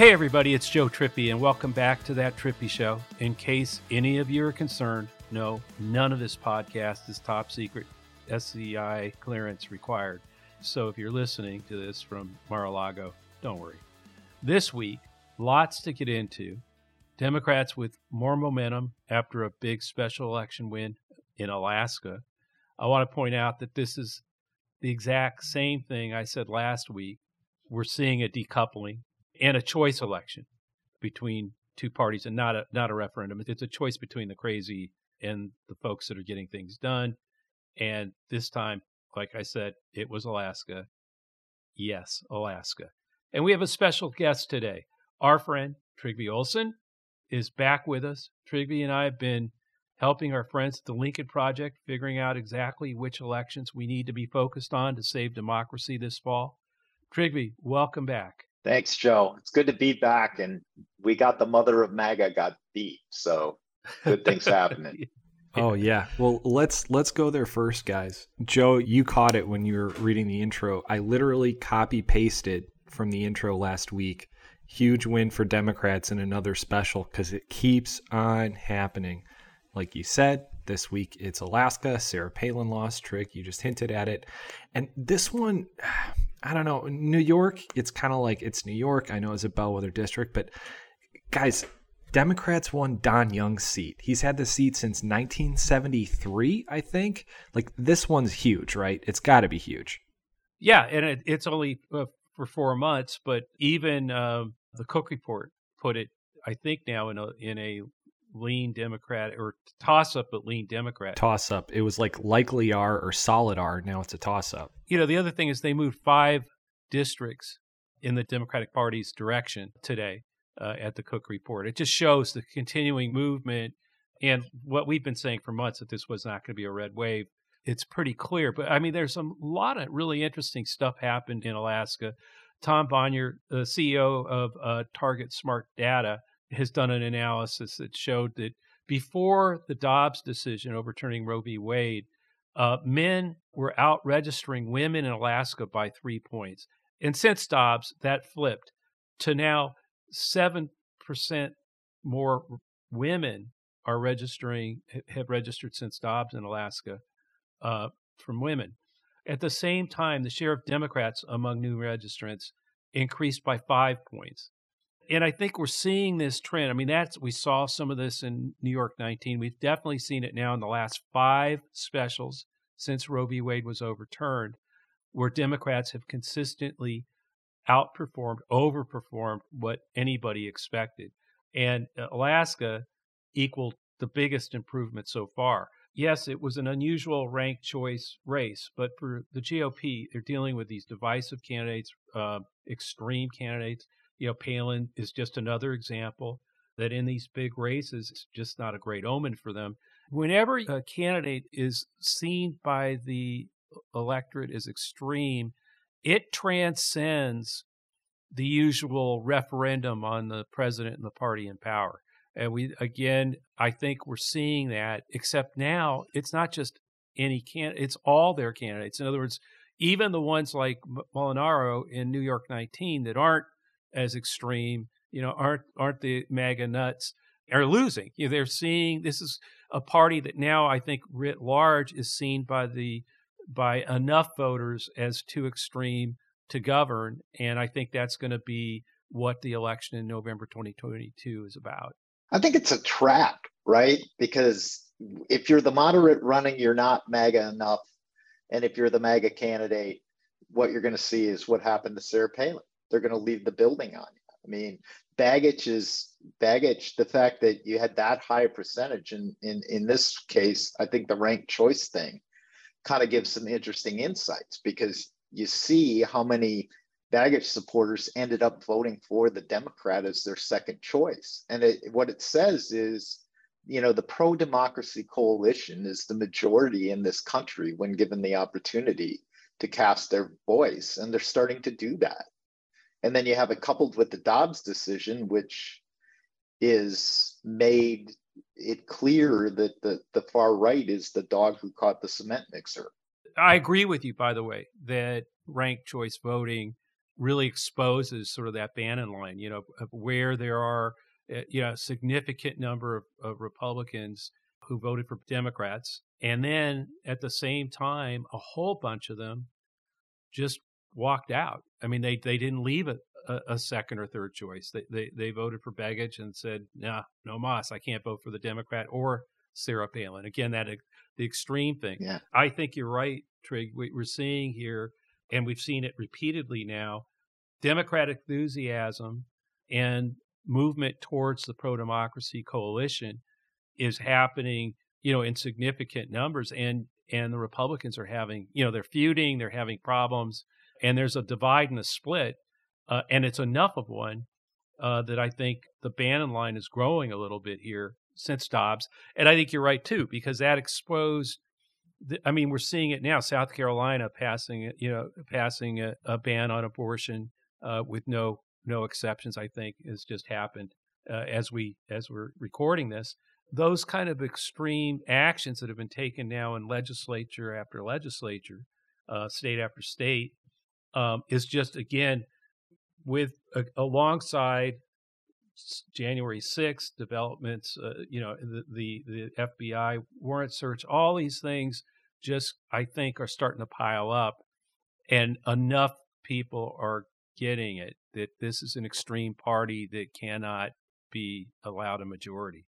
Hey, everybody, it's Joe Trippi, and welcome back to That Trippi Show. In case any of you are concerned, no, none of this podcast is top secret, SCI clearance required. So if you're listening to this from Mar a Lago, don't worry. This week, lots to get into. Democrats with more momentum after a big special election win in Alaska. I want to point out that this is the exact same thing I said last week. We're seeing a decoupling and a choice election between two parties and not a not a referendum. It's a choice between the crazy and the folks that are getting things done. And this time, like I said, it was Alaska. Yes, Alaska. And we have a special guest today. Our friend Trygve Olson is back with us. Trygve and I have been helping our friends at the Lincoln Project figuring out exactly which elections we need to be focused on to save democracy this fall. Trygve, welcome back. Thanks, Joe. It's good to be back, and we got the mother of MAGA got beat, so good things happening. Oh yeah. Well, let's let's go there first, guys. Joe, you caught it when you were reading the intro. I literally copy pasted from the intro last week huge win for Democrats in another special because it keeps on happening. Like you said, this week it's Alaska. Sarah Palin lost. Trig, you just hinted at it. And this one, I don't know. New York, it's kind of like it's New York. I know it's a bellwether district, but guys, Democrats won Don Young's seat. He's had the seat since 1973, I think. Like this one's huge, right? It's got to be huge. Yeah, and it, it's only uh, for four months, but even uh, the Cook Report put it, I think, now in a in a lean Democrat or toss up, but lean Democrat. Toss up. It was like likely R or solid R. Now it's a toss up. You know, the other thing is they moved five districts in the Democratic Party's direction today uh, at the Cook Report. It just shows the continuing movement and what we've been saying for months that this was not going to be a red wave. It's pretty clear. But I mean, there's a lot of really interesting stuff happened in Alaska. Tom Bonier, the CEO of uh, Target Smart Data, has done an analysis that showed that before the Dobbs decision overturning Roe v. Wade, uh, men were out registering women in Alaska by three points. And since Dobbs, that flipped to now 7% more women are registering, have registered since Dobbs in Alaska uh, from women. At the same time, the share of Democrats among new registrants increased by five points. And I think we're seeing this trend. I mean, that's we saw some of this in New York 19. We've definitely seen it now in the last five specials since Roe v. Wade was overturned, where Democrats have consistently outperformed, overperformed what anybody expected. And uh, Alaska equaled the biggest improvement so far yes, it was an unusual ranked choice race, but for the GOP, they're dealing with these divisive candidates, uh, extreme candidates. You know, Palin is just another example that in these big races, it's just not a great omen for them. Whenever a candidate is seen by the electorate as extreme, it transcends the usual referendum on the president and the party in power. And we, again, I think we're seeing that, except now it's not just any can, it's all their candidates. In other words, even the ones like Molinaro in New York 19 that aren't as extreme, you know, aren't aren't the MAGA nuts, are losing. You know, they're seeing this is a party that now I think writ large is seen by the by enough voters as too extreme to govern, and I think that's going to be what the election in November 2022 is about. I think it's a trap, right? Because if you're the moderate running, you're not MAGA enough. And if you're the MAGA candidate, what you're going to see is what happened to Sarah Palin. They're going to leave the building on you. I mean, baggage is baggage. The fact that you had that high percentage, and in, in this case, I think the ranked choice thing kind of gives some interesting insights because you see how many Begich supporters ended up voting for the Democrat as their second choice. And it, what it says is, you know, the pro democracy coalition is the majority in this country when given the opportunity to cast their voice. And they're starting to do that. And then you have it coupled with the Dobbs decision, which is made it clear that the, the far right is the dog who caught the cement mixer. I agree with you, by the way, that ranked choice voting really exposes sort of that Bannon line, you know, where there are, uh, you know, a significant number of, of Republicans who voted for Democrats. And then at the same time, a whole bunch of them just walked out. I mean, they, they didn't leave a, a, second or third choice. They, they, they voted for Begich and said, nah, no mas, I can't vote for the Democrat or Sarah Palin. Again, that the extreme thing. Yeah. I think you're right, Trig. We're seeing here, and we've seen it repeatedly now, Democratic enthusiasm and movement towards the pro democracy coalition is happening, you know, in significant numbers. And and the Republicans are having, you know, they're feuding, they're having problems, and there's a divide and a split, uh, and it's enough of one uh, that I think the Bannon line is growing a little bit here since Dobbs. And I think you're right too, because that exposed. The, I mean, we're seeing it now. South Carolina passing, you know, passing a, a ban on abortion uh, with no no exceptions. I think has just happened uh, as we as we're recording this. Those kind of extreme actions that have been taken now in legislature after legislature, uh, state after state, um, is just again with alongside January 6th developments, uh, you know, the, the, the FBI warrant search, all these things just, I think, are starting to pile up. And enough people are getting it that this is an extreme party that cannot be allowed a majority.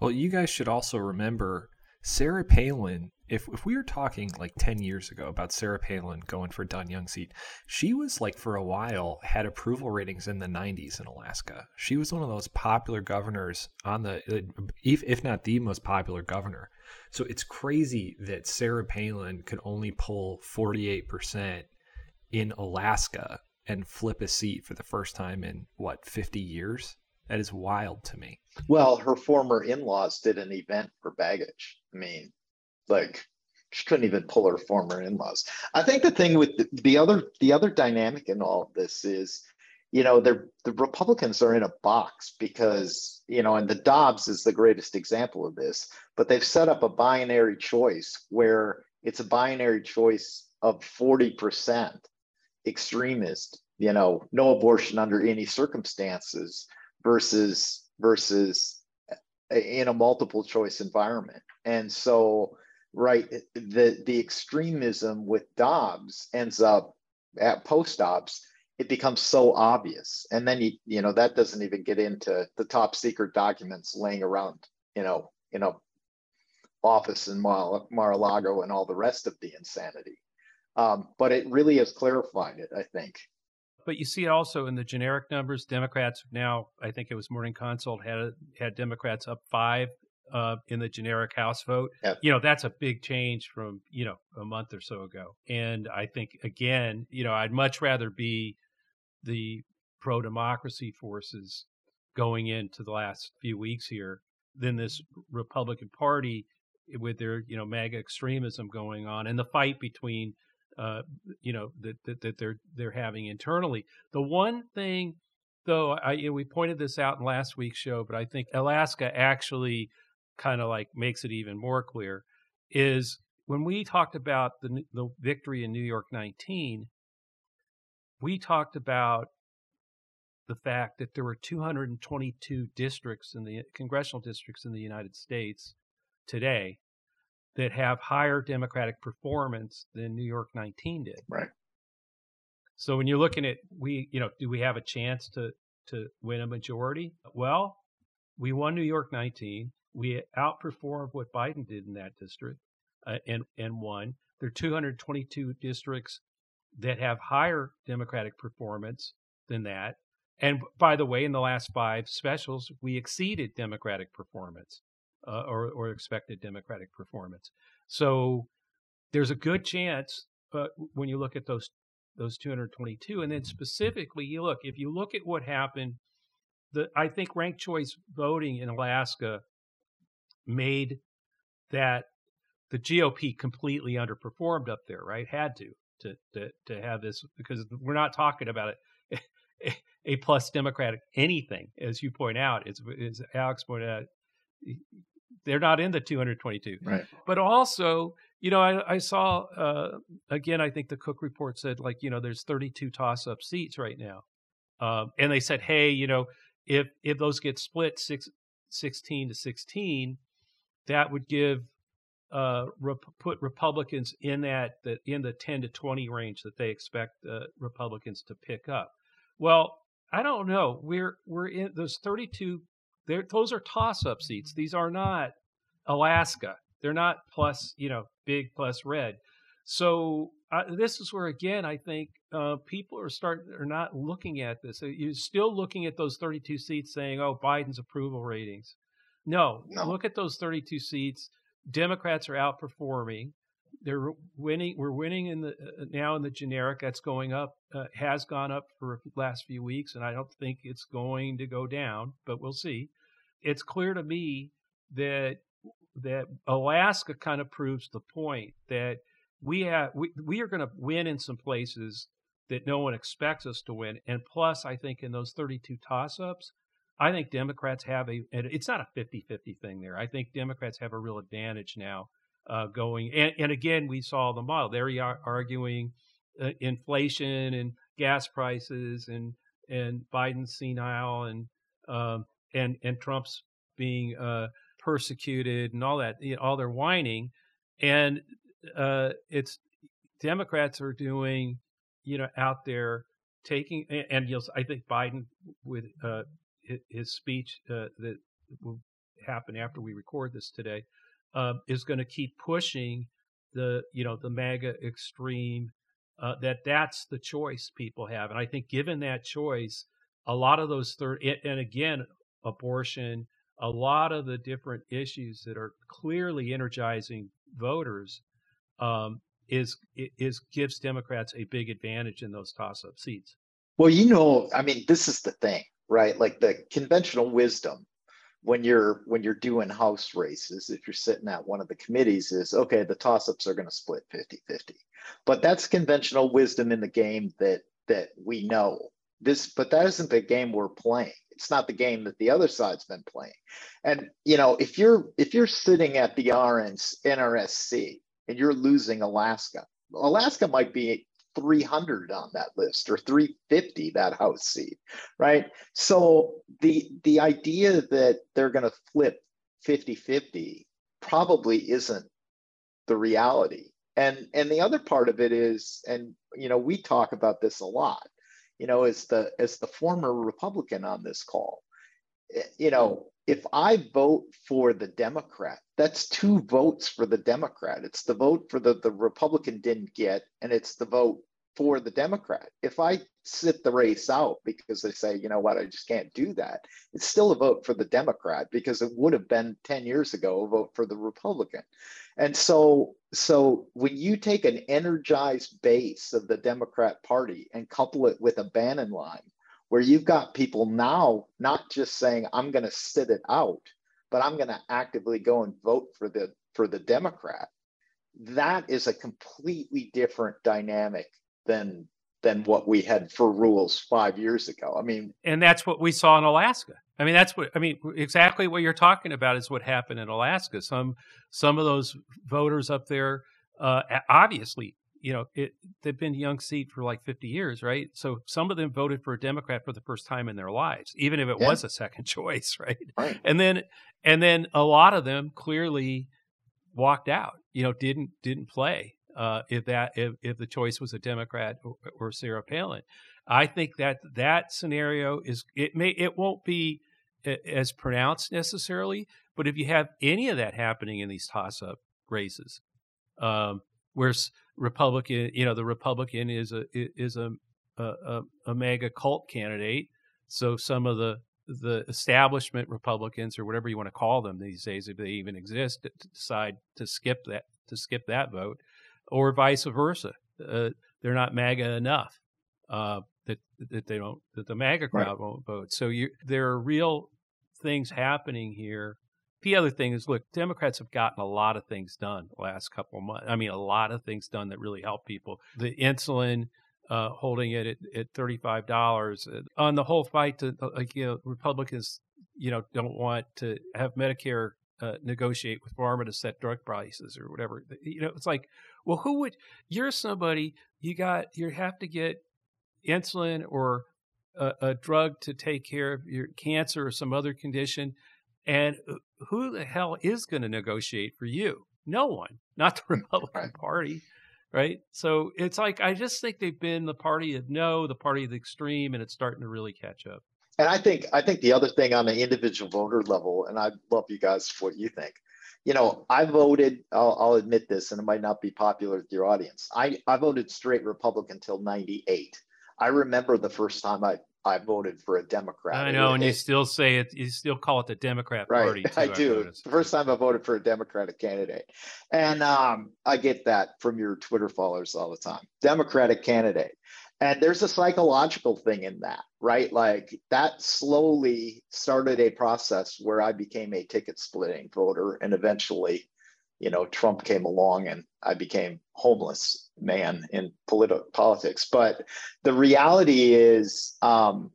Well, you guys should also remember Sarah Palin if if we were talking like 10 years ago about Sarah Palin going for Don Young seat, she was like for a while had approval ratings in the 90s in Alaska. She was one of those popular governors on the uh, if if not the most popular governor. So it's crazy that Sarah Palin could only pull 48% in Alaska and flip a seat for the first time in what 50 years. That is wild to me. Well, her former in-laws did an event for Begich. I mean, like she couldn't even pull her former in-laws. I think the thing with the, the other the other dynamic in all of this is, you know, the the Republicans are in a box because you know, and the Dobbs is the greatest example of this. But they've set up a binary choice where it's a binary choice of forty percent extremist, you know, no abortion under any circumstances versus versus in a multiple choice environment. And so right the the extremism with dobbs ends up at post dobbs it becomes so obvious. And then you you know that doesn't even get into the top secret documents laying around you know you know office in Mar- mar-a-lago and all the rest of the insanity. Um, but it really has clarified it i think but you see it also in the generic numbers democrats now i think it was morning consult had had democrats up five uh, in the generic House vote. Yep. You know, that's a big change from, you know, a month or so ago. And I think, again, you know, I'd much rather be the pro democracy forces going into the last few weeks here than this Republican Party with their, you know, MAGA extremism going on and the fight between, uh, you know, that, that, that they're, they're having internally. The one thing, though, I, you know, we pointed this out in last week's show, but I think Alaska actually kind of like makes it even more clear is when we talked about the the victory in New York 19 we talked about the fact that there were 222 districts in the congressional districts in the United States today that have higher democratic performance than New York 19 did. Right. So when you're looking at we, you know, do we have a chance to to win a majority? Well, we won New York 19 we outperformed what Biden did in that district uh, and, and won. There are 222 districts that have higher Democratic performance than that. And by the way, in the last five specials, we exceeded Democratic performance uh, or, or expected Democratic performance. So there's a good chance uh, when you look at those those 222, and then specifically, you look if you look at what happened. The I think ranked choice voting in Alaska made that the GOP completely underperformed up there, right? Had to to to, to have this because we're not talking about it. A plus Democratic anything, as you point out, as, as Alex pointed out, they're not in the 222. Right. But also, You know, I, I saw uh, again. I think the Cook report said like you know there's 32 toss-up seats right now, um, and they said, hey, you know, if if those get split six, 16 to 16, that would give uh, rep- put Republicans in that, that in the 10 to 20 range that they expect uh, Republicans to pick up. Well, I don't know. We're we're in those 32. Those are toss-up seats. These are not Alaska. They're not plus, you know, big plus red. So uh, this is where again I think uh, people are start are not looking at this. Uh, you're still looking at those 32 seats, saying, "Oh, Biden's approval ratings." No, no. look at those 32 seats. Democrats are outperforming. They're winning. We're winning in the uh, now in the generic. That's going up. Uh, has gone up for the last few weeks, and I don't think it's going to go down. But we'll see. It's clear to me that that Alaska kind of proves the point that we have we, we are going to win in some places that no one expects us to win. And plus, I think in those 32 toss-ups, I think Democrats have a. It's not a 50-50 thing there. I think Democrats have a real advantage now uh, going. And, and, again, we saw the model. They're arguing uh, inflation and gas prices and and Biden's senile and um, and and Trump's being uh, persecuted and all that, you know, all their whining, and uh, it's Democrats are doing, you know, out there taking, and you'll, I think Biden with uh, his speech uh, that will happen after we record this today uh, is going to keep pushing the, you know, the MAGA extreme. Uh, that that's the choice people have, and I think given that choice, a lot of those third, and again, abortion, a lot of the different issues that are clearly energizing voters um, is is gives Democrats a big advantage in those toss-up seats. Well, you know, I mean, this is the thing, right? Like the conventional wisdom when you're when you're doing house races if you're sitting at one of the committees is okay the toss-ups are going to split 50-50 but that's conventional wisdom in the game that that we know. This but that isn't the game we're playing. It's not the game that the other side's been playing. And you know, if you're if you're sitting at the RNs, NRSC and you're losing Alaska, Alaska might be 300 on that list or 350 that house seat right? So the the idea that they're going to flip 50-50 probably isn't the reality. And and the other part of it is and you know we talk about this a lot you know, as the as the former Republican on this call, eh, you know, if I vote for the Democrat, that's two votes for the Democrat. It's the vote for the the Republican didn't get, and it's the vote for the Democrat. If I sit the race out because they say, you know what, I just can't do that, it's still a vote for the Democrat because it would have been 10 years ago a vote for the Republican. And so, so when you take an energized base of the Democrat Party and couple it with a Bannon line, where you've got people now not just saying, I'm going to sit it out, but I'm going to actively go and vote for the for the Democrat. That is a completely different dynamic than than what we had for rules five years ago. I mean, and that's what we saw in Alaska. I mean, that's what I mean. Exactly what you're talking about is what happened in Alaska. Some some of those voters up there, uh, obviously, you know, it, they've been young seat for like 50 years, right? So some of them voted for a Democrat for the first time in their lives, even if it yeah. was a second choice, right? right? And then and then a lot of them clearly walked out. You know, didn't didn't play uh, if that if, if the choice was a Democrat or, or, Sarah Palin. I think that that scenario is it may it won't be as pronounced necessarily, but if you have any of that happening in these toss-up races, um, where Republican, you know, the Republican is a is a a, a MAGA cult candidate, so some of the the establishment Republicans or whatever you want to call them these days, if they even exist, decide to skip that to skip that vote or vice versa. Uh, they're not MAGA enough uh, that that they don't that the MAGA crowd right. won't vote. So you, there are real things happening here. The other thing is, look, Democrats have gotten a lot of things done last couple months. I mean, a lot of things done that really help people. The insulin, uh, holding it at, at thirty-five dollars uh, on the whole fight to uh, like you know Republicans, you know, don't want to have Medicare uh, negotiate with pharma to set drug prices or whatever. You know, it's like, well, who would? You're somebody you got. You have to get insulin or a, a drug to take care of your cancer or some other condition, and uh, who the hell is going to negotiate for you? No one, not the mm, Republican right. Party, right? So it's like I just think they've been the party of no, the party of the extreme, and it's starting to really catch up. And I think I think the other thing on the individual voter level, and I'd love you guys what you think. You know, I voted. I'll, I'll admit this, and it might not be popular with your audience. I I voted straight Republican until '98. I remember the first time I I voted for a Democrat. I know, and you still say it. You still call it the Democrat right, Party. Too, I do. The first time I voted for a Democratic candidate, and um, I get that from your Twitter followers all the time. Democratic candidate, and there's a psychological thing in that, right? Like that slowly started a process where I became a ticket splitting voter, and eventually, you know, Trump came along, and I became homeless man in politi- politics. But the reality is, um,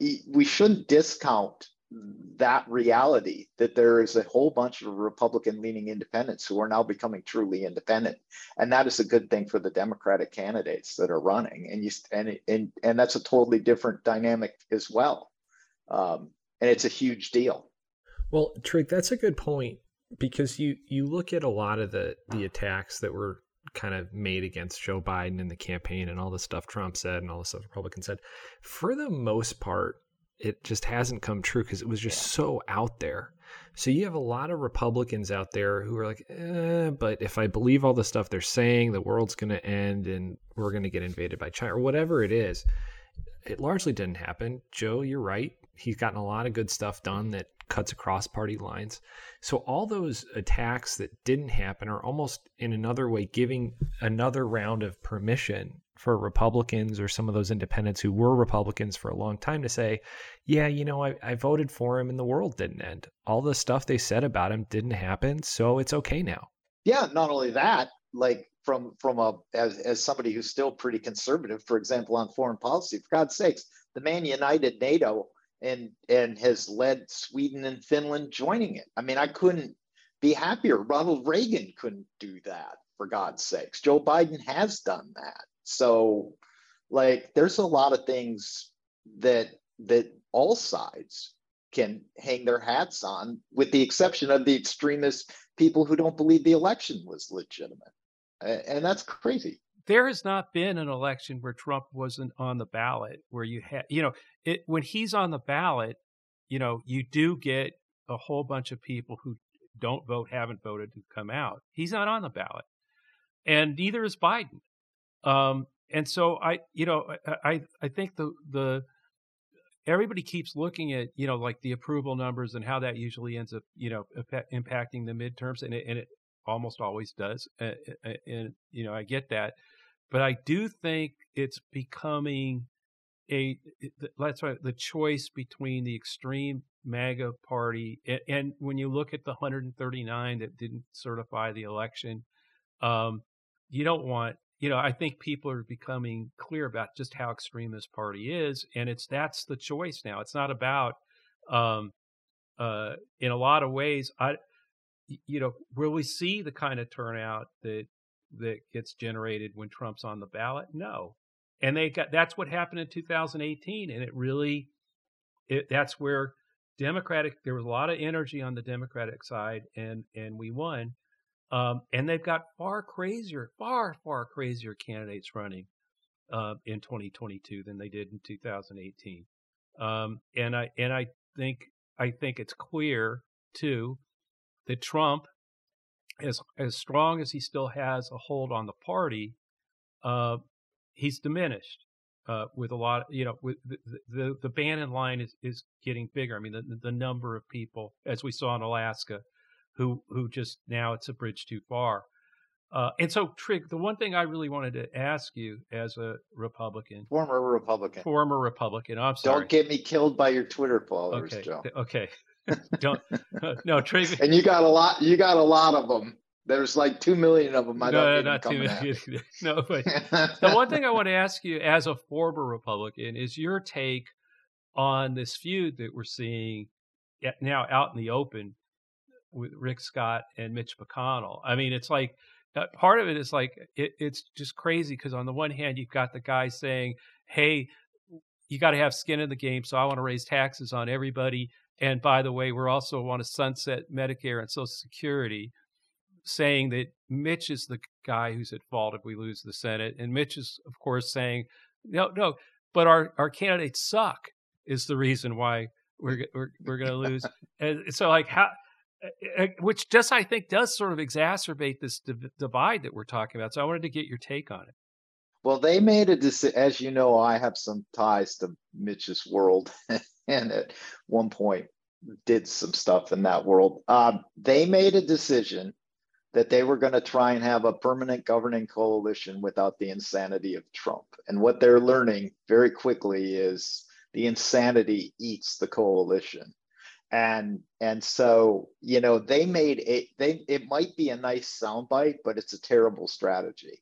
we shouldn't discount that reality that there is a whole bunch of Republican leaning independents who are now becoming truly independent. And that is a good thing for the Democratic candidates that are running. And you and and, and that's a totally different dynamic as well. Um, and it's a huge deal. Well, Trig, that's a good point because you you look at a lot of the the attacks that were kind of made against Joe Biden in the campaign and all the stuff Trump said and all the stuff Republicans said, for the most part, it just hasn't come true because it was just so out there. So you have a lot of Republicans out there who are like, eh, but if I believe all the stuff they're saying, the world's going to end and we're going to get invaded by China or whatever it is. It largely didn't happen. Joe, you're right. He's gotten a lot of good stuff done that cuts across party lines. So all those attacks that didn't happen are almost in another way giving another round of permission for Republicans or some of those independents who were Republicans for a long time to say, yeah, you know, I, I voted for him and the world didn't end. All the stuff they said about him didn't happen, so it's okay now. Yeah, not only that, like from from a as, as somebody who's still pretty conservative, for example, on foreign policy, for God's sakes, the man united NATO and and has led Sweden and Finland joining it. I mean, I couldn't be happier. Ronald Reagan couldn't do that for God's sakes. Joe Biden has done that. So like there's a lot of things that that all sides can hang their hats on with the exception of the extremist people who don't believe the election was legitimate. And that's crazy there has not been an election where Trump wasn't on the ballot, where you had, you know, it, when he's on the ballot, you know, you do get a whole bunch of people who don't vote, haven't voted, who come out. He's not on the ballot, and neither is Biden. Um, and so I, you know, I I think the the everybody keeps looking at you know like the approval numbers and how that usually ends up you know impacting the midterms, and it, and it almost always does, and, and you know I get that, but I do think it's becoming a that's right the choice between the extreme MAGA party and, and, when you look at the 139 that didn't certify the election, um, you don't want you know I think people are becoming clear about just how extreme this party is, and it's that's the choice now. It's not about um, uh, in a lot of ways. I you know will we see the kind of turnout that that gets generated when Trump's on the ballot? No. And they got that's what happened in 2018 and it really it that's where Democratic there was a lot of energy on the Democratic side and and we won. Um, and they've got far crazier, far far crazier candidates running uh, in 2022 than they did in 2018. Um, and I and I think I think it's clear too that Trump as as strong as he still has a hold on the party, uh, he's diminished uh, with a lot. Of, you know, with the, the the Bannon line is is getting bigger. I mean, the the number of people, as we saw in Alaska, who who just now it's a bridge too far. Uh, and so, Trig, the one thing I really wanted to ask you as a Republican, former Republican, former Republican, I'm sorry, don't get me killed by your Twitter followers, okay. Joe. Okay, Don't no Tracy. And you got a lot. You got a lot of them. There's like two million of them. I no, not two million. no, but the one thing I want to ask you, as a former Republican, is your take on this feud that we're seeing now out in the open with Rick Scott and Mitch McConnell. I mean, it's like uh, part of it is like it, it's just crazy because on the one hand you've got the guy saying, "Hey, you got to have skin in the game, so I want to raise taxes on everybody." And by the way, we're also want to sunset Medicare and Social Security, saying that Mitch is the guy who's at fault if we lose the Senate, and Mitch is, of course, saying, "No, no, but our our candidates suck." Is the reason why we're we're, we're going to lose. and so, like, how eh, eh, eh, which just I think does sort of exacerbate this div- divide that we're talking about. So I wanted to get your take on it. Well, they made a decision. As you know, I have some ties to Mitch's world, and at one point did some stuff in that world. Um, they made a decision that they were going to try and have a permanent governing coalition without the insanity of Trump. And what they're learning very quickly is the insanity eats the coalition and and so you know they made it they it might be a nice soundbite but it's a terrible strategy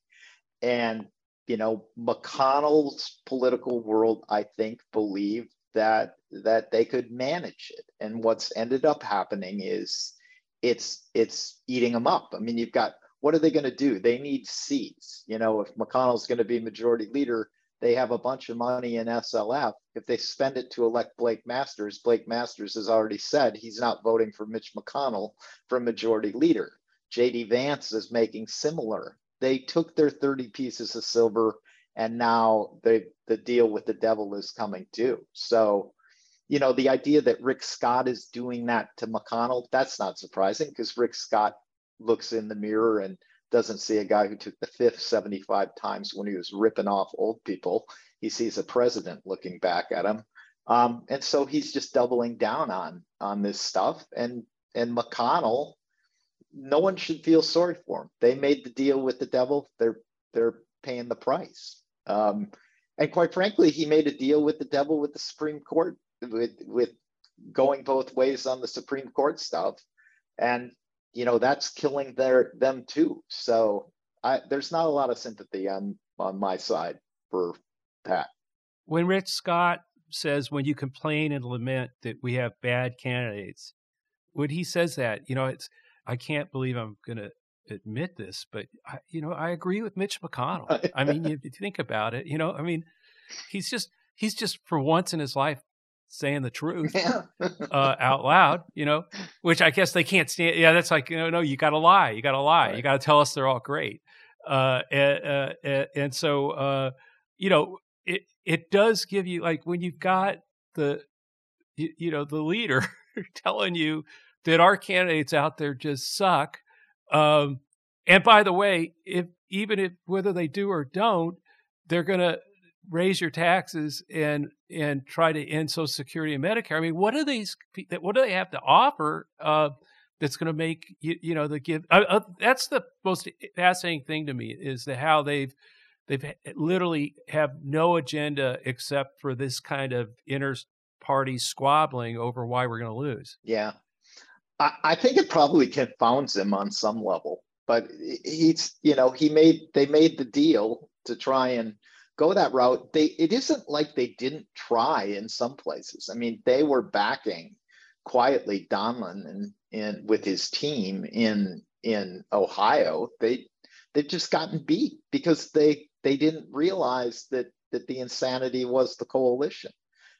and you know mcconnell's political world i think believed that that they could manage it and what's ended up happening is it's it's eating them up i mean you've got what are they going to do they need seats you know if mcconnell's going to be majority leader they have a bunch of money in SLF. If they spend it to elect Blake Masters, Blake Masters has already said he's not voting for Mitch McConnell for majority leader. JD Vance is making similar. They took their 30 pieces of silver and now they, the deal with the devil is coming due. So, you know, the idea that Rick Scott is doing that to McConnell, that's not surprising because Rick Scott looks in the mirror and doesn't see a guy who took the fifth 75 times when he was ripping off old people. He sees a president looking back at him. Um, and so he's just doubling down on on this stuff. And and McConnell, no one should feel sorry for him. They made the deal with the devil. They're they're paying the price. Um, and quite frankly, he made a deal with the devil with the Supreme Court with with going both ways on the Supreme Court stuff. And you know that's killing their them too. So I, there's not a lot of sympathy on on my side for that. When Rick Scott says when you complain and lament that we have bad candidates, when he says that, you know, it's I can't believe I'm going to admit this, but I, you know, I agree with Mitch McConnell. I mean, if you think about it, you know, I mean, he's just he's just for once in his life saying the truth yeah. uh, out loud, you know, which I guess they can't stand. Yeah, that's like, you know, no, you got to lie. You got to lie. Right. You got to tell us they're all great. Uh, and, uh, and so, uh, you know, it, it does give you like when you've got the, you, you know, the leader telling you that our candidates out there just suck. Um, and by the way, if even if whether they do or don't, they're going to raise your taxes and and try to end Social Security and Medicare. I mean, what are these? What do they have to offer uh, that's going to make you, you know the give? Uh, uh, that's the most fascinating thing to me is the how they've they've literally have no agenda except for this kind of inter party squabbling over why we're going to lose. Yeah, I, think it probably confounds him on some level, but he's you know he made they made the deal to try and go that route. They it isn't like they didn't try in some places. I mean, they were backing quietly Dolan and, and with his team in in Ohio. They they've just gotten beat because they they didn't realize that that the insanity was the coalition.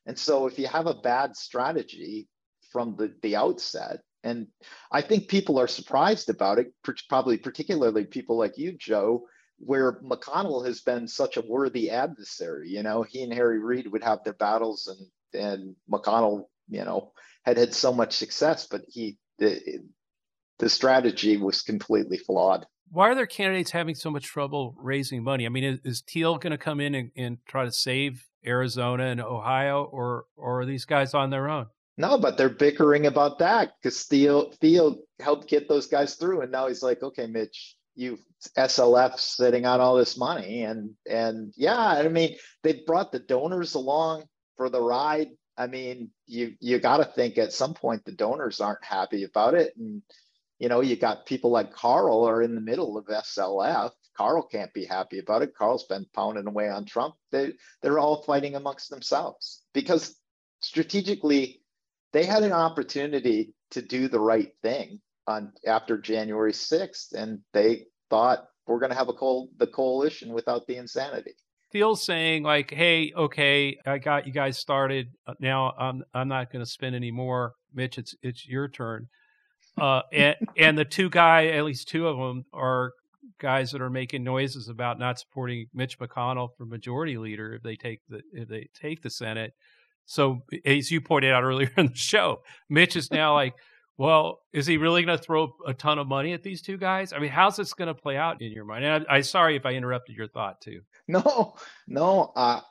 And so if you have a bad strategy from the, the outset, and I think people are surprised about it, probably particularly people like you, Joe, where McConnell has been such a worthy adversary. You know, he and Harry Reid would have their battles, and and McConnell, you know, had had so much success, but he the the strategy was completely flawed. Why are their candidates having so much trouble raising money? I mean, is, is Thiel going to come in and, and try to save Arizona and Ohio, or or are these guys on their own? No, but they're bickering about that because Thiel Thiel helped get those guys through, and now he's like, okay, Mitch, you SLF sitting on all this money and and yeah, I mean they brought the donors along for the ride. I mean, you you got to think at some point the donors aren't happy about it, and you know you got people like Karl Rove in the middle of SLF. Karl can't be happy about it. Karl's been pounding away on Trump. They they're all fighting amongst themselves because strategically they had an opportunity to do the right thing on after January 6th, and they thought we're going to have a the coalition without the insanity. Thiel's saying like, "Hey, okay, I got you guys started. Now I'm I'm not going to spend any more. Mitch, it's it's your turn." Uh, and and the two guy, at least two of them, are guys that are making noises about not supporting Mitch McConnell for majority leader if they take the if they take the Senate. So as you pointed out earlier in the show, Mitch is now like, well, is he really going to throw a ton of money at these two guys? I mean, how's this going to play out in your mind? And I, I sorry if I interrupted your thought too. No, no, I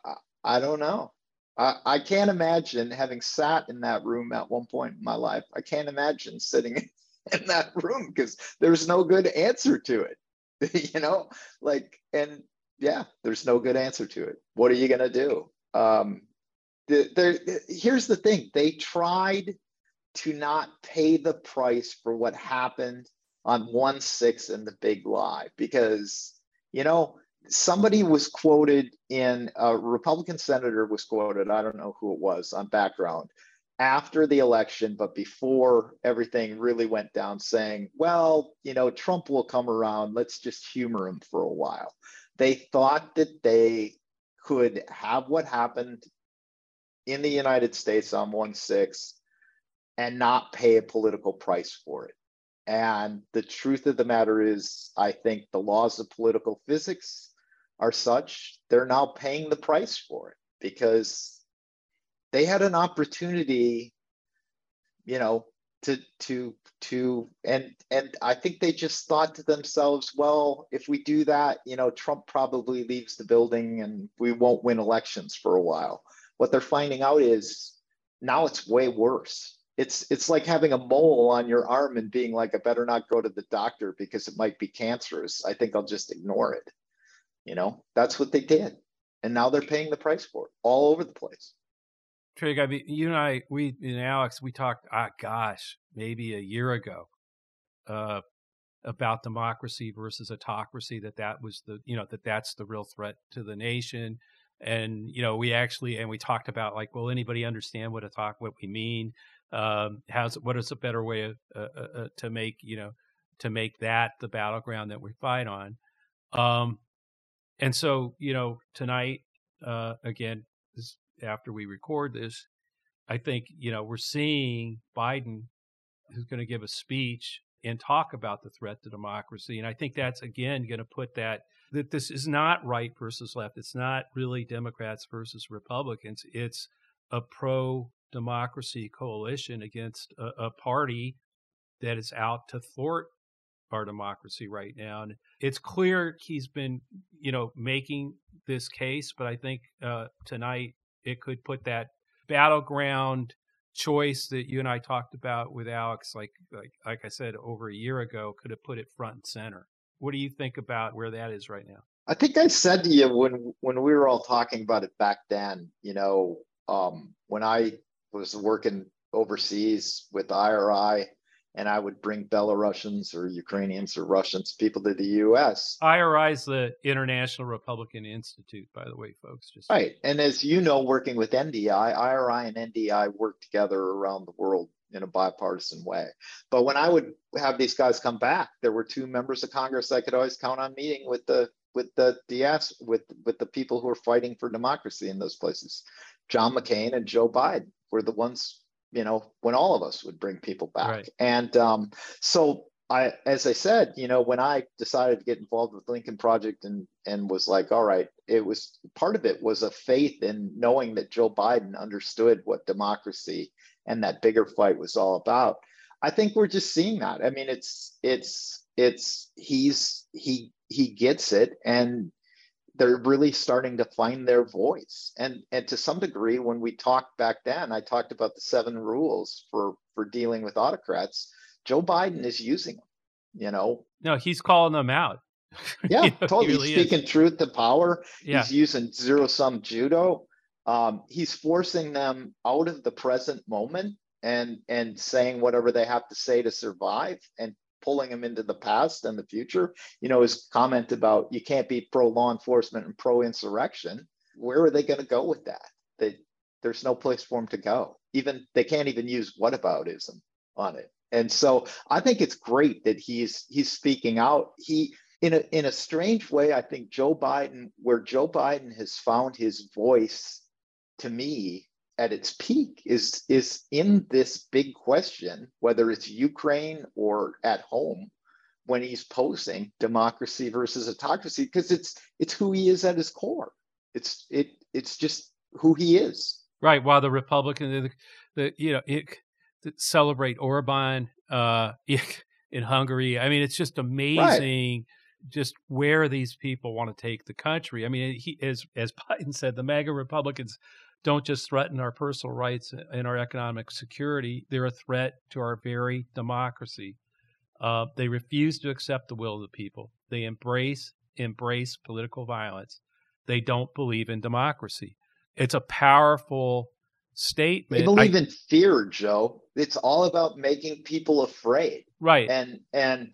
I don't know. I, I can't imagine having sat in that room at one point in my life. I can't imagine sitting in that room because there's no good answer to it. you know, like, and yeah, there's no good answer to it. What are you going to do? Um, the, the, here's the thing they tried to not pay the price for what happened on 1 6 in the big lie because, you know, somebody was quoted in a Republican senator was quoted, I don't know who it was on background after the election, but before everything really went down, saying, well, you know, Trump will come around. Let's just humor him for a while. They thought that they could have what happened in the United States on 1 6 and not pay a political price for it. And the truth of the matter is, I think the laws of political physics are such they're now paying the price for it because they had an opportunity, you know, to to to and and I think they just thought to themselves, well, if we do that, you know, Trump probably leaves the building and we won't win elections for a while. What they're finding out is now it's way worse. It's it's like having a mole on your arm and being like, I better not go to the doctor because it might be cancerous. I think I'll just ignore it. You know, that's what they did. And now they're paying the price for it all over the place. Trig, I mean, you and I, we and Alex, we talked, ah, gosh, maybe a year ago, uh, about democracy versus autocracy. That that was the, you know, that that's the real threat to the nation. And you know, we actually, and we talked about like, will anybody understand what a talk, what we mean? Um, how's what is a better way of, uh, uh, uh, to make, you know, to make that the battleground that we fight on? Um, and so, you know, tonight, uh, again, this, after we record this, I think, you know, we're seeing Biden who's going to give a speech and talk about the threat to democracy. And I think that's, again, going to put that, that this is not right versus left. It's not really Democrats versus Republicans. It's a pro democracy coalition against a, a party that is out to thwart our democracy right now. And it's clear he's been, you know, making this case, but I think uh, tonight it could put that battleground choice that you and I talked about with Alex, like like like I said over a year ago, could have put it front and center. What do you think about where that is right now? I think I said to you when when we were all talking about it back then, you know, um, when I was working overseas with IRI and I would bring Belarusians or Ukrainians or Russians, people to the U.S. IRI is the International Republican Institute, by the way, folks. Just right, and as you know, working with NDI, IRI and NDI work together around the world in a bipartisan way. But when I would have these guys come back, there were two members of Congress I could always count on meeting with the with the DS with with the people who are fighting for democracy in those places. John McCain and Joe Biden were the ones you know, when all of us would bring people back. Right. And um, so I, as I said, you know, when I decided to get involved with the Lincoln Project and and was like, all right, it was part of it was a faith in knowing that Joe Biden understood what democracy and that bigger fight was all about. I think we're just seeing that. I mean, it's it's it's he's he he gets it and they're really starting to find their voice and and to some degree when we talked back then i talked about the seven rules for for dealing with autocrats joe biden is using them you know no he's calling them out yeah you know, totally really speaking is. truth to power yeah. he's using zero sum judo um, he's forcing them out of the present moment and and saying whatever they have to say to survive and pulling them into the past and the future. You know, his comment about you can't be pro law enforcement and pro insurrection. Where are they going to go with that? They, there's no place for them to go. Even they can't even use whataboutism on it. And so I think it's great that he's he's speaking out. He in a in a strange way, I think Joe Biden, where Joe Biden has found his voice to me at its peak is is in this big question, whether it's Ukraine or at home, when he's posing democracy versus autocracy, because it's it's who he is at his core. It's it it's just who he is. Right. While the Republican, the, the you know, it, celebrate Orban uh, in Hungary. I mean, it's just amazing. Right. Just where these people want to take the country. I mean, he, as as Biden said, the MAGA Republicans don't just threaten our personal rights and our economic security; they're a threat to our very democracy. Uh, they refuse to accept the will of the people. They embrace embrace political violence. They don't believe in democracy. It's a powerful statement. They believe I, in fear, Joe. It's all about making people afraid. Right. And and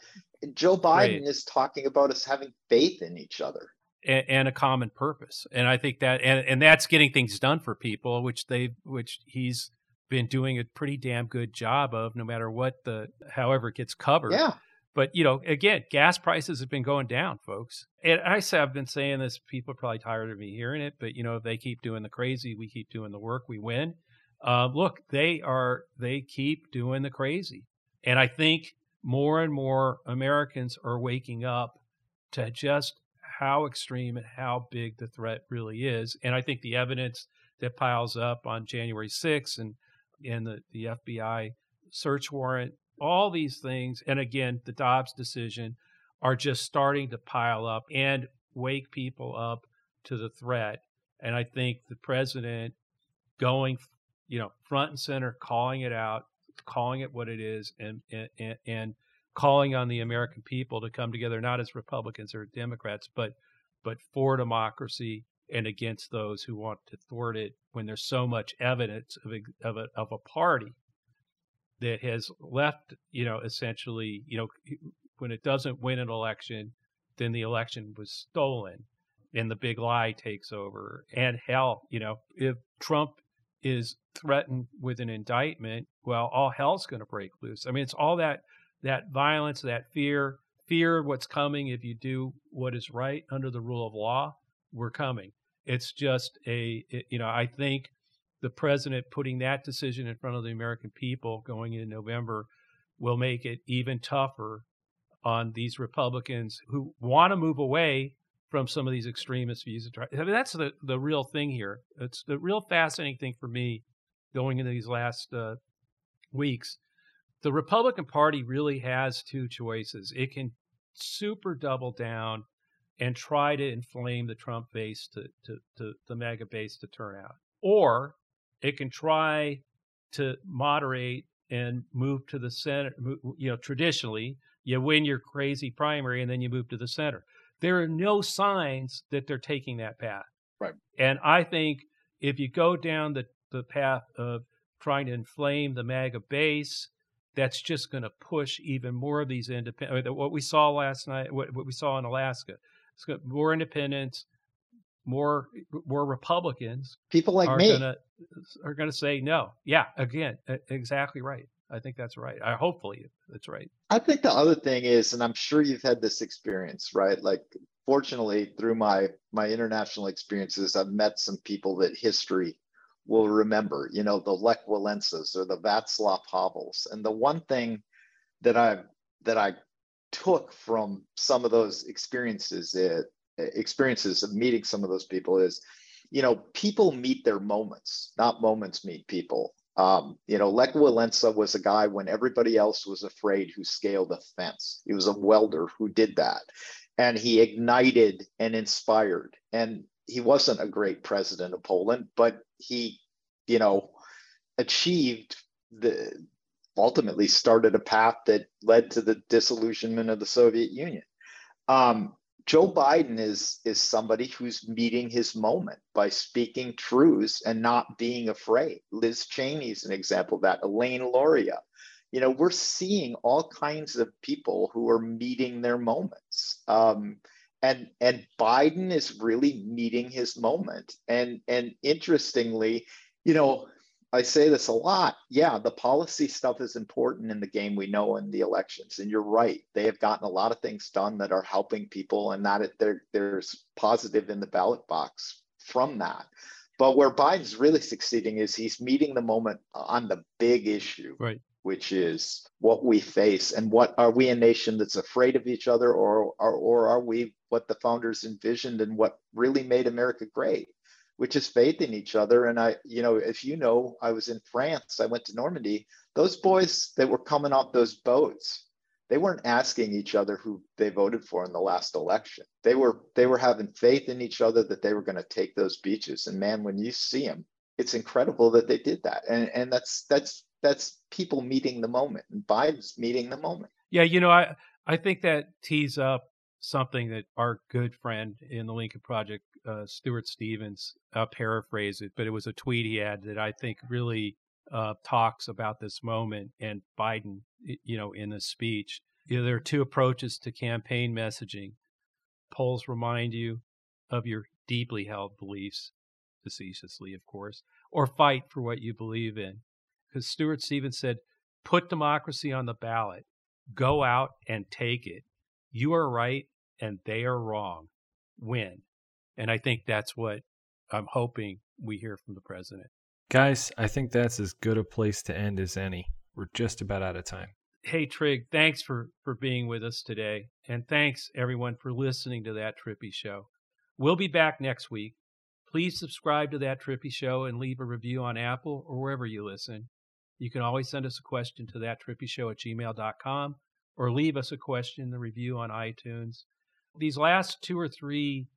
Joe Biden right. is talking about us having faith in each other. And, and, a common purpose. And I think that and, and that's getting things done for people, which they which he's been doing a pretty damn good job of no matter what the however it gets covered. Yeah. But you know, again, gas prices have been going down, folks. And I say I've been saying this. People are probably tired of me hearing it, but you know, if they keep doing the crazy, we keep doing the work, we win. Uh, look, they are they keep doing the crazy, and I think more and more Americans are waking up to just how extreme and how big the threat really is. And I think the evidence that piles up on January 6th and and the, the FBI search warrant all these things, and again, the Dobbs decision are just starting to pile up and wake people up to the threat. And I think the president going, you know, front and center, calling it out, calling it what it is, and and, and calling on the American people to come together, not as Republicans or Democrats, but but for democracy and against those who want to thwart it. When there's so much evidence of a, of a, of a party that has left, you know, essentially, you know, when it doesn't win an election, then the election was stolen and the big lie takes over. And hell, you know, if Trump is threatened with an indictment, well, all hell's going to break loose. I mean, it's all that that violence, that fear, fear of what's coming if you do what is right under the rule of law. We're coming. It's just a, it, you know, I think the president putting that decision in front of the American people going in November will make it even tougher on these Republicans who want to move away from some of these extremist views. I mean, that's the, the real thing here. It's the real fascinating thing for me going into these last uh, weeks. The Republican Party really has two choices. It can super double down and try to inflame the Trump base to, to, to the MAGA base to turn out. Or it can try to moderate and move to the center. You know, traditionally, you win your crazy primary and then you move to the center. There are no signs that they're taking that path. Right. And I think if you go down the, the path of trying to inflame the MAGA base, that's just going to push even more of these independent. Uh, what we saw last night, what, what we saw in Alaska, it's got more independents, more more Republicans. People like me gonna, are going to say no. Yeah, again, exactly right. I think that's right. I hopefully that's right. I think the other thing is, and I'm sure you've had this experience, right? Like, fortunately, through my my international experiences, I've met some people that history will remember. You know, the Lech Walesas or the Václav Havels. And the one thing that I that I took from some of those experiences it, experiences of meeting some of those people is you know, people meet their moments, not moments meet people. Um, you know, Lech Walesa was a guy when everybody else was afraid who scaled a fence. He was a welder who did that. And he ignited and inspired. And he wasn't a great president of Poland, but he, you know, achieved the ultimately started a path that led to the disillusionment of the Soviet Union. Um, Joe Biden is is somebody who's meeting his moment by speaking truths and not being afraid. Liz Cheney is an example of that. Elaine Luria. You know, we're seeing all kinds of people who are meeting their moments. Um, and and Biden is really meeting his moment. And and interestingly, you know, I say this a lot. Yeah, the policy stuff is important in the game we know in the elections. And you're right. They have gotten a lot of things done that are helping people and that there, there's positive in the ballot box from that. But where Biden's really succeeding is he's meeting the moment on the big issue. Right which is what we face and what are we a nation that's afraid of each other or, or, or are we what the founders envisioned and what really made America great, which is faith in each other. And I, you know, if you know, I was in France, I went to Normandy. Those boys that were coming off those boats, they weren't asking each other who they voted for in the last election. They were they were having faith in each other that they were going to take those beaches. And man, when you see them, it's incredible that they did that. And and that's that's that's people meeting the moment and Biden's meeting the moment. Yeah, you know, I I think that tees up something that our good friend in the Lincoln Project, uh, Stuart Stevens, uh, paraphrased it, but it was a tweet he had that I think really uh, talks about this moment and Biden, you know, in the speech. You know, there are two approaches to campaign messaging. Polls remind you of your deeply held beliefs, facetiously, of course, or fight for what you believe in. Because Stuart Stevens said, put democracy on the ballot, go out and take it you are right and they are wrong, win. And I think that's what I'm hoping we hear from the president. Guys, I think that's as good a place to end as any. We're just about out of time. Hey Trig, thanks for for being with us today, and thanks everyone for listening to that Trippi Show. We'll be back next week. Please subscribe to that Trippi Show and leave a review on Apple or wherever you listen. You can always send us a question to that Trippi Show at gmail.com or leave us a question, the review on iTunes. These last two or three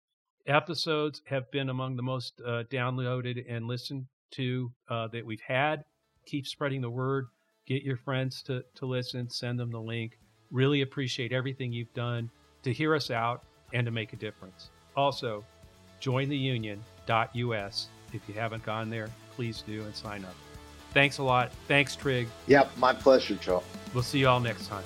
episodes have been among the most uh, downloaded and listened to uh, that we've had. Keep spreading the word. Get your friends to, to listen, send them the link. Really appreciate everything you've done to hear us out and to make a difference. Also, join the union.us. If you haven't gone there, please do and sign up. Thanks a lot. Thanks, Trig. Yep, my pleasure, Joe. We'll see you all next time.